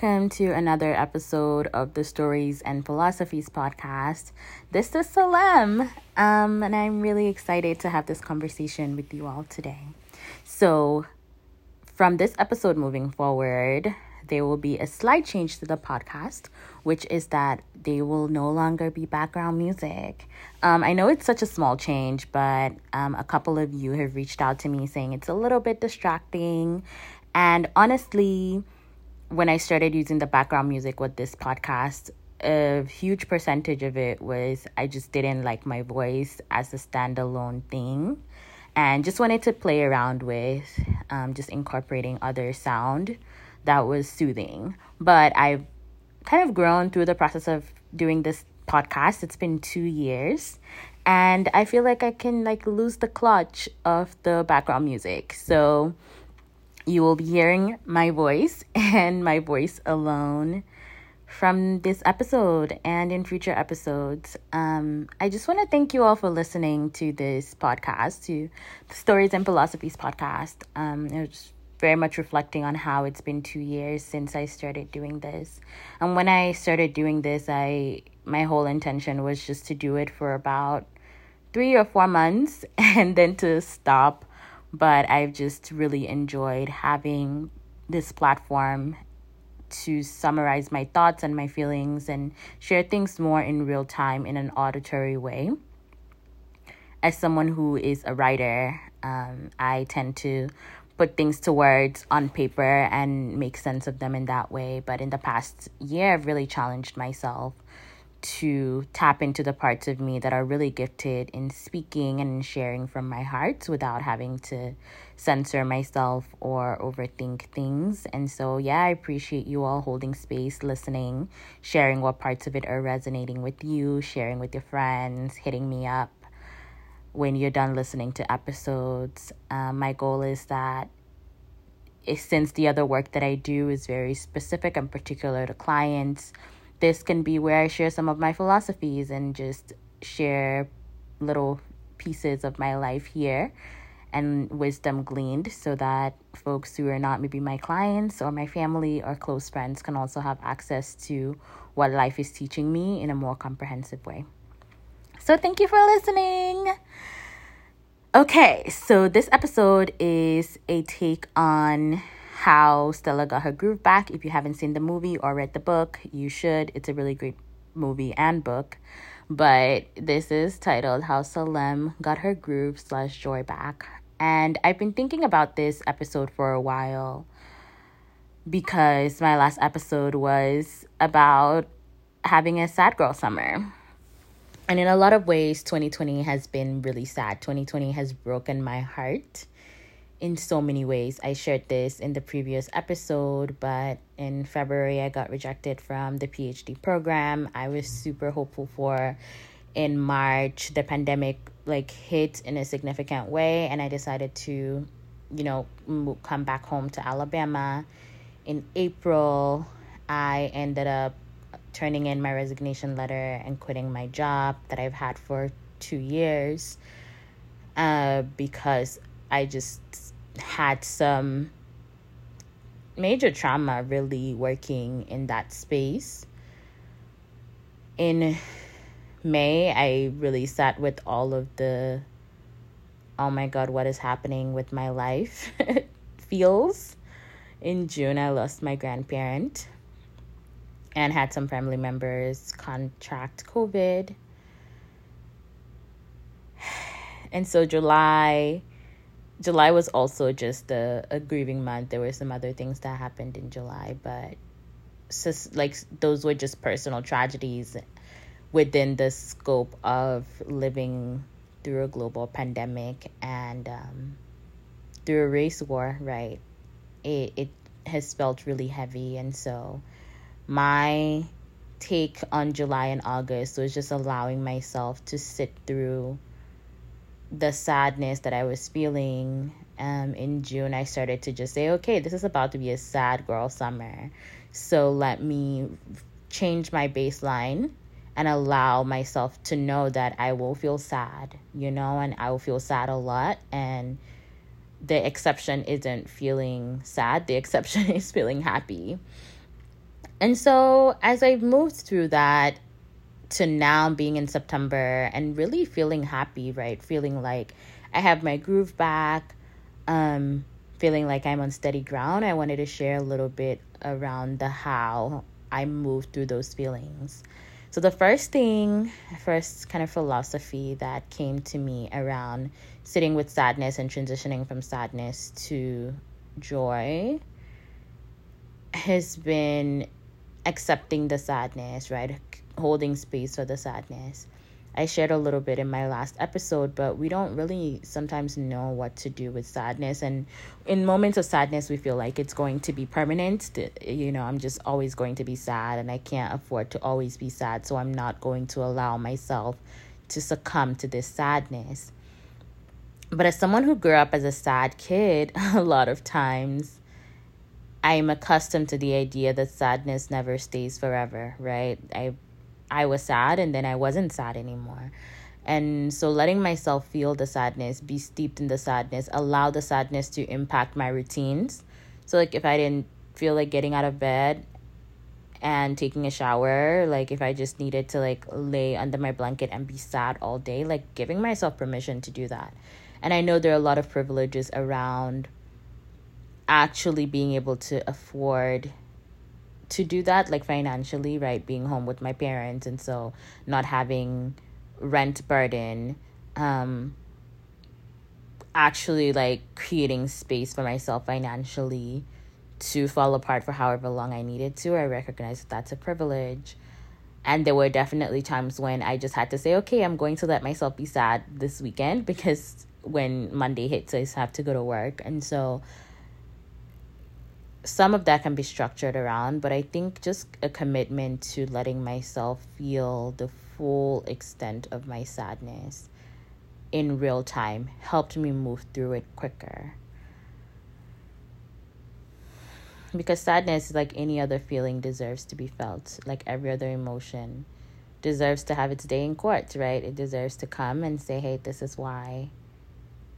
Welcome to another episode of the Stories and Philosophies podcast. This is Salem, um, and I'm really excited to have this conversation with you all today. So, from this episode moving forward, there will be a slight change to the podcast, which is that they will no longer be background music. Um, I know it's such a small change, but um, a couple of you have reached out to me saying it's a little bit distracting. And honestly, when I started using the background music with this podcast, a huge percentage of it was I just didn't like my voice as a standalone thing and just wanted to play around with um, just incorporating other sound that was soothing. But I've kind of grown through the process of doing this podcast. It's been two years and I feel like I can like lose the clutch of the background music. So you will be hearing my voice and my voice alone from this episode and in future episodes. Um, I just want to thank you all for listening to this podcast, to the Stories and Philosophies podcast. Um, was very much reflecting on how it's been two years since I started doing this. And when I started doing this, I my whole intention was just to do it for about three or four months and then to stop but I've just really enjoyed having this platform to summarize my thoughts and my feelings and share things more in real time in an auditory way. As someone who is a writer, um, I tend to put things to words on paper and make sense of them in that way. But in the past year, I've really challenged myself to tap into the parts of me that are really gifted in speaking and sharing from my heart without having to censor myself or overthink things. And so, yeah, I appreciate you all holding space, listening, sharing what parts of it are resonating with you, sharing with your friends, hitting me up when you're done listening to episodes. Um, my goal is that since the other work that I do is very specific and particular to clients, this can be where I share some of my philosophies and just share little pieces of my life here and wisdom gleaned so that folks who are not maybe my clients or my family or close friends can also have access to what life is teaching me in a more comprehensive way. So, thank you for listening. Okay, so this episode is a take on how Stella got her groove back. If you haven't seen the movie or read the book, you should. It's a really great movie and book. But this is titled How Salem Got Her Groove slash Joy Back. And I've been thinking about this episode for a while because my last episode was about having a sad girl summer. And in a lot of ways, 2020 has been really sad. 2020 has broken my heart in so many ways. I shared this in the previous episode, but in February I got rejected from the PhD program. I was super hopeful for in March the pandemic like hit in a significant way and I decided to you know come back home to Alabama. In April, I ended up turning in my resignation letter and quitting my job that I've had for 2 years. Uh, because I just had some major trauma really working in that space. In May, I really sat with all of the oh my god, what is happening with my life feels. In June, I lost my grandparent and had some family members contract COVID. And so, July, July was also just a, a grieving month. There were some other things that happened in July, but just like those were just personal tragedies within the scope of living through a global pandemic and um, through a race war, right? It it has felt really heavy, and so my take on July and August was just allowing myself to sit through the sadness that I was feeling um, in June, I started to just say, okay, this is about to be a sad girl summer. So let me change my baseline and allow myself to know that I will feel sad, you know, and I will feel sad a lot. And the exception isn't feeling sad, the exception is feeling happy. And so as I've moved through that to now being in September and really feeling happy, right? Feeling like I have my groove back, um, feeling like I'm on steady ground, I wanted to share a little bit around the how I moved through those feelings. So, the first thing, first kind of philosophy that came to me around sitting with sadness and transitioning from sadness to joy has been accepting the sadness, right? Holding space for the sadness. I shared a little bit in my last episode, but we don't really sometimes know what to do with sadness. And in moments of sadness, we feel like it's going to be permanent. You know, I'm just always going to be sad, and I can't afford to always be sad. So I'm not going to allow myself to succumb to this sadness. But as someone who grew up as a sad kid, a lot of times I'm accustomed to the idea that sadness never stays forever, right? I I was sad and then I wasn't sad anymore. And so letting myself feel the sadness, be steeped in the sadness, allow the sadness to impact my routines. So like if I didn't feel like getting out of bed and taking a shower, like if I just needed to like lay under my blanket and be sad all day, like giving myself permission to do that. And I know there are a lot of privileges around actually being able to afford to do that like financially right being home with my parents and so not having rent burden um actually like creating space for myself financially to fall apart for however long I needed to I recognize that that's a privilege. And there were definitely times when I just had to say okay I'm going to let myself be sad this weekend because when Monday hits I have to go to work. And so some of that can be structured around, but I think just a commitment to letting myself feel the full extent of my sadness in real time helped me move through it quicker. Because sadness, like any other feeling, deserves to be felt, like every other emotion deserves to have its day in court, right? It deserves to come and say, hey, this is why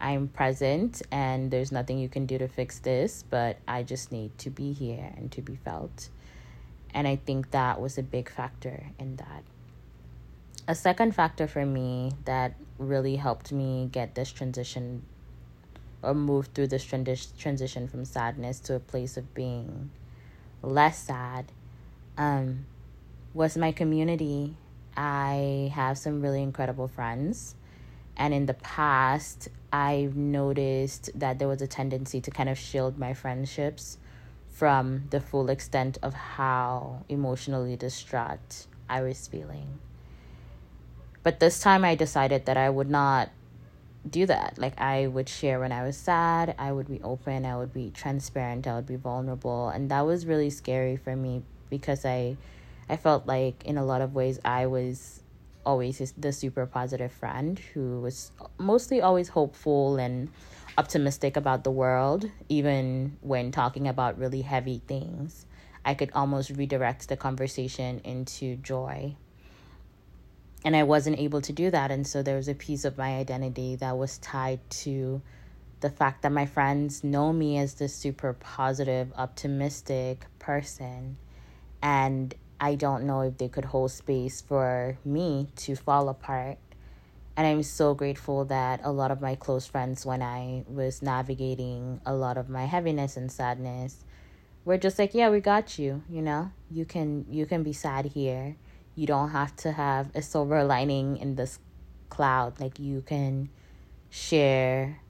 I'm present and there's nothing you can do to fix this, but I just need to be here and to be felt. And I think that was a big factor in that. A second factor for me that really helped me get this transition or move through this trans- transition from sadness to a place of being less sad um, was my community. I have some really incredible friends and in the past, I've noticed that there was a tendency to kind of shield my friendships from the full extent of how emotionally distraught I was feeling. But this time I decided that I would not do that. Like I would share when I was sad, I would be open, I would be transparent, I would be vulnerable, and that was really scary for me because I I felt like in a lot of ways I was always the super positive friend who was mostly always hopeful and optimistic about the world, even when talking about really heavy things. I could almost redirect the conversation into joy. And I wasn't able to do that. And so there was a piece of my identity that was tied to the fact that my friends know me as this super positive, optimistic person. And I don't know if they could hold space for me to fall apart. And I'm so grateful that a lot of my close friends, when I was navigating a lot of my heaviness and sadness, were just like, "Yeah, we got you. You know, you can you can be sad here. You don't have to have a silver lining in this cloud. Like you can share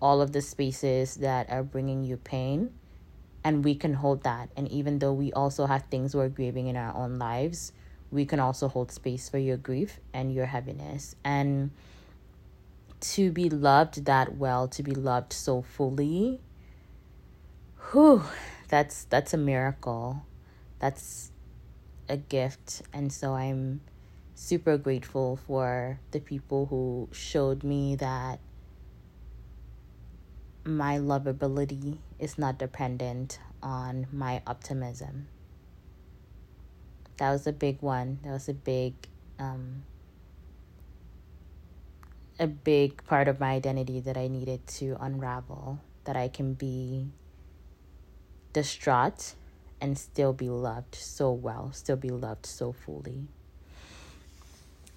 all of the spaces that are bringing you pain and we can hold that. And even though we also have things we're grieving in our own lives we can also hold space for your grief and your heaviness. And to be loved that well to be loved so fully whew that's that's a miracle. That's a gift. And so i'm super grateful for the people who showed me that my lovability is not dependent on my optimism. That was a big one. That was a big um, a big part of my identity that I needed to unravel. That I can be distraught and still be loved so well, still be loved so fully.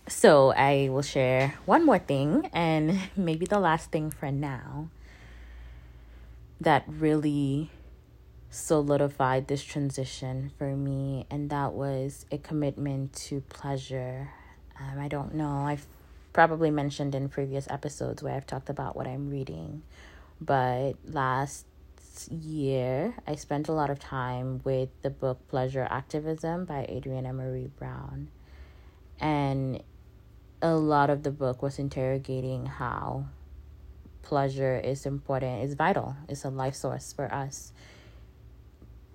So, I will share one more thing, and maybe the last thing for now, that really solidified this transition for me, and that was a commitment to pleasure. Um, I don't know, I've probably mentioned in previous episodes where I've talked about what I'm reading, but last year I spent a lot of time with the book Pleasure Activism by Adrienne Maree Brown. And a lot of the book was interrogating how pleasure is important, it's vital, it's a life source for us.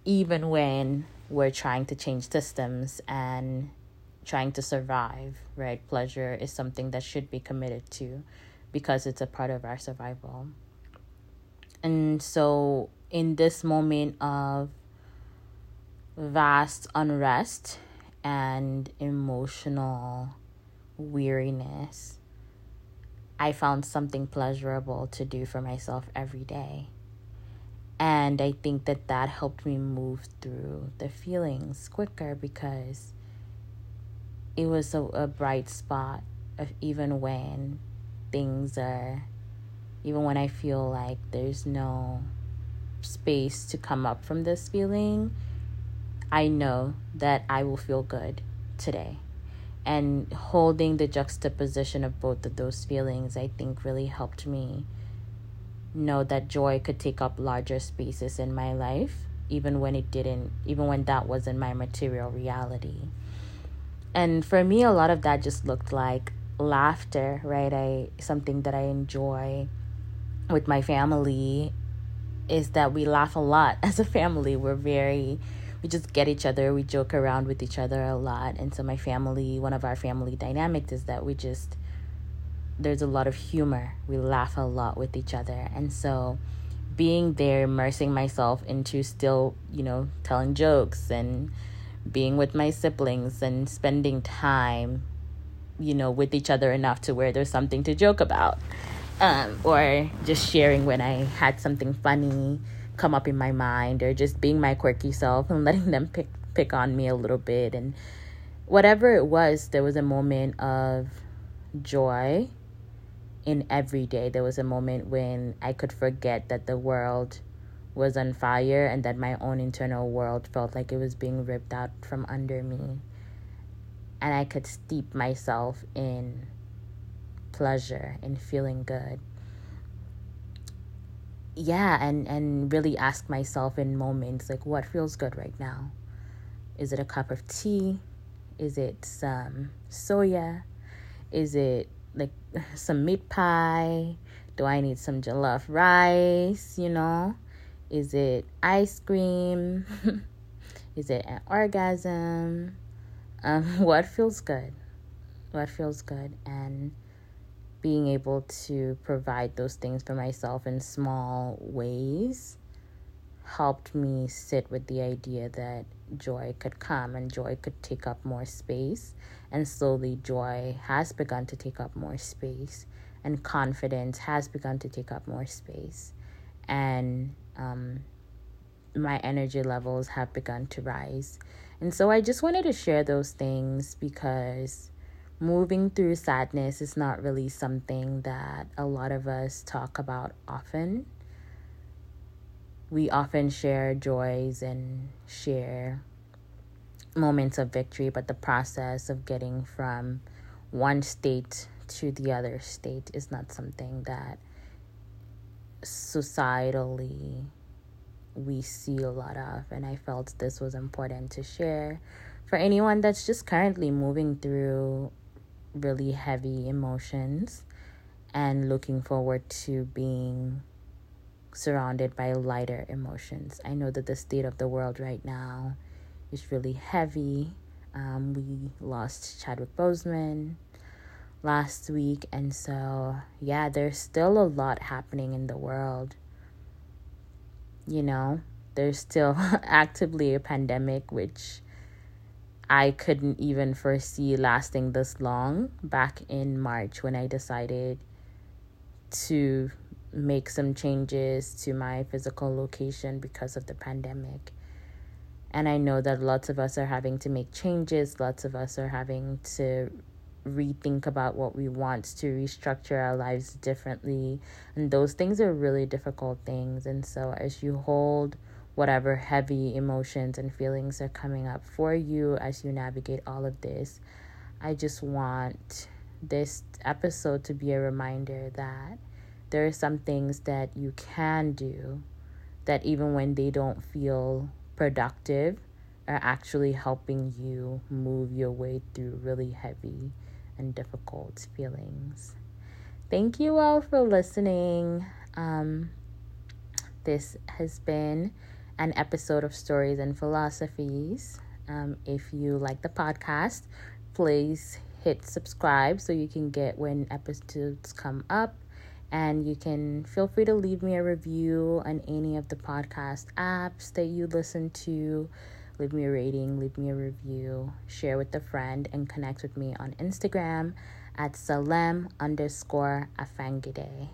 Even when we're trying to change systems and trying to survive, right? Pleasure is something that should be committed to because it's a part of our survival. And so, in this moment of vast unrest and emotional weariness, I found something pleasurable to do for myself every day. And I think that that helped me move through the feelings quicker because it was a, a bright spot of even when things are even when I feel like there's no space to come up from this feeling, I know that I will feel good today. And holding the juxtaposition of both of those feelings, I think, really helped me know that joy could take up larger spaces in my life, even when it didn't, even when that wasn't my material reality. And for me, a lot of that just looked like laughter, right? I something that I enjoy with my family is that we laugh a lot as a family. We're very we just get each other, we joke around with each other a lot. And so my family, one of our family dynamics is that we just there's a lot of humor. We laugh a lot with each other. And so being there, immersing myself into still, you know, telling jokes and being with my siblings and spending time, you know, with each other enough to where there's something to joke about um, or just sharing when I had something funny come up in my mind, or just being my quirky self and letting them pick pick on me a little bit, and whatever it was, there was a moment of joy in every day. There was a moment when I could forget that the world was on fire and that my own internal world felt like it was being ripped out from under me. And I could steep myself in pleasure and feeling good yeah and and really ask myself in moments like what feels good right now? Is it a cup of tea? Is it some suya? Is it like some meat pie? Do i need some jollof rice you know? Is it ice cream? Is it an orgasm? Um what feels good? What feels good? And being able to provide those things for myself in small ways helped me sit with the idea that joy could come and joy could take up more space. And slowly, joy has begun to take up more space, and confidence has begun to take up more space. And um, my energy levels have begun to rise. And so, I just wanted to share those things because moving through sadness is not really something that a lot of us talk about often. We often share joys and share moments of victory, but the process of getting from one state to the other state is not something that societally we see a lot of. And I felt this was important to share for anyone that's just currently moving through really heavy emotions and looking forward to being surrounded by lighter emotions. I know that the state of the world right now is really heavy. Um, we lost Chadwick Boseman last week, and so yeah, there's still a lot happening in the world. You know, there's still actively a pandemic, which I couldn't even foresee lasting this long back in March when I decided to make some changes to my physical location because of the pandemic. And I know that lots of us are having to make changes, lots of us are having to rethink about what we want to restructure our lives differently. And those things are really difficult things. And so, as you hold whatever heavy emotions and feelings are coming up for you as you navigate all of this, I just want this episode to be a reminder that there are some things that you can do that even when they don't feel productive are actually helping you move your way through really heavy and difficult feelings. Thank you all for listening. Um, this has been an episode of Stories and Philosophies. Um, if you like the podcast, please hit subscribe so you can get when episodes come up. And you can feel free to leave me a review on any of the podcast apps that you listen to. Leave me a rating, leave me a review, share with a friend, and connect with me on Instagram at Salem underscore Afangide.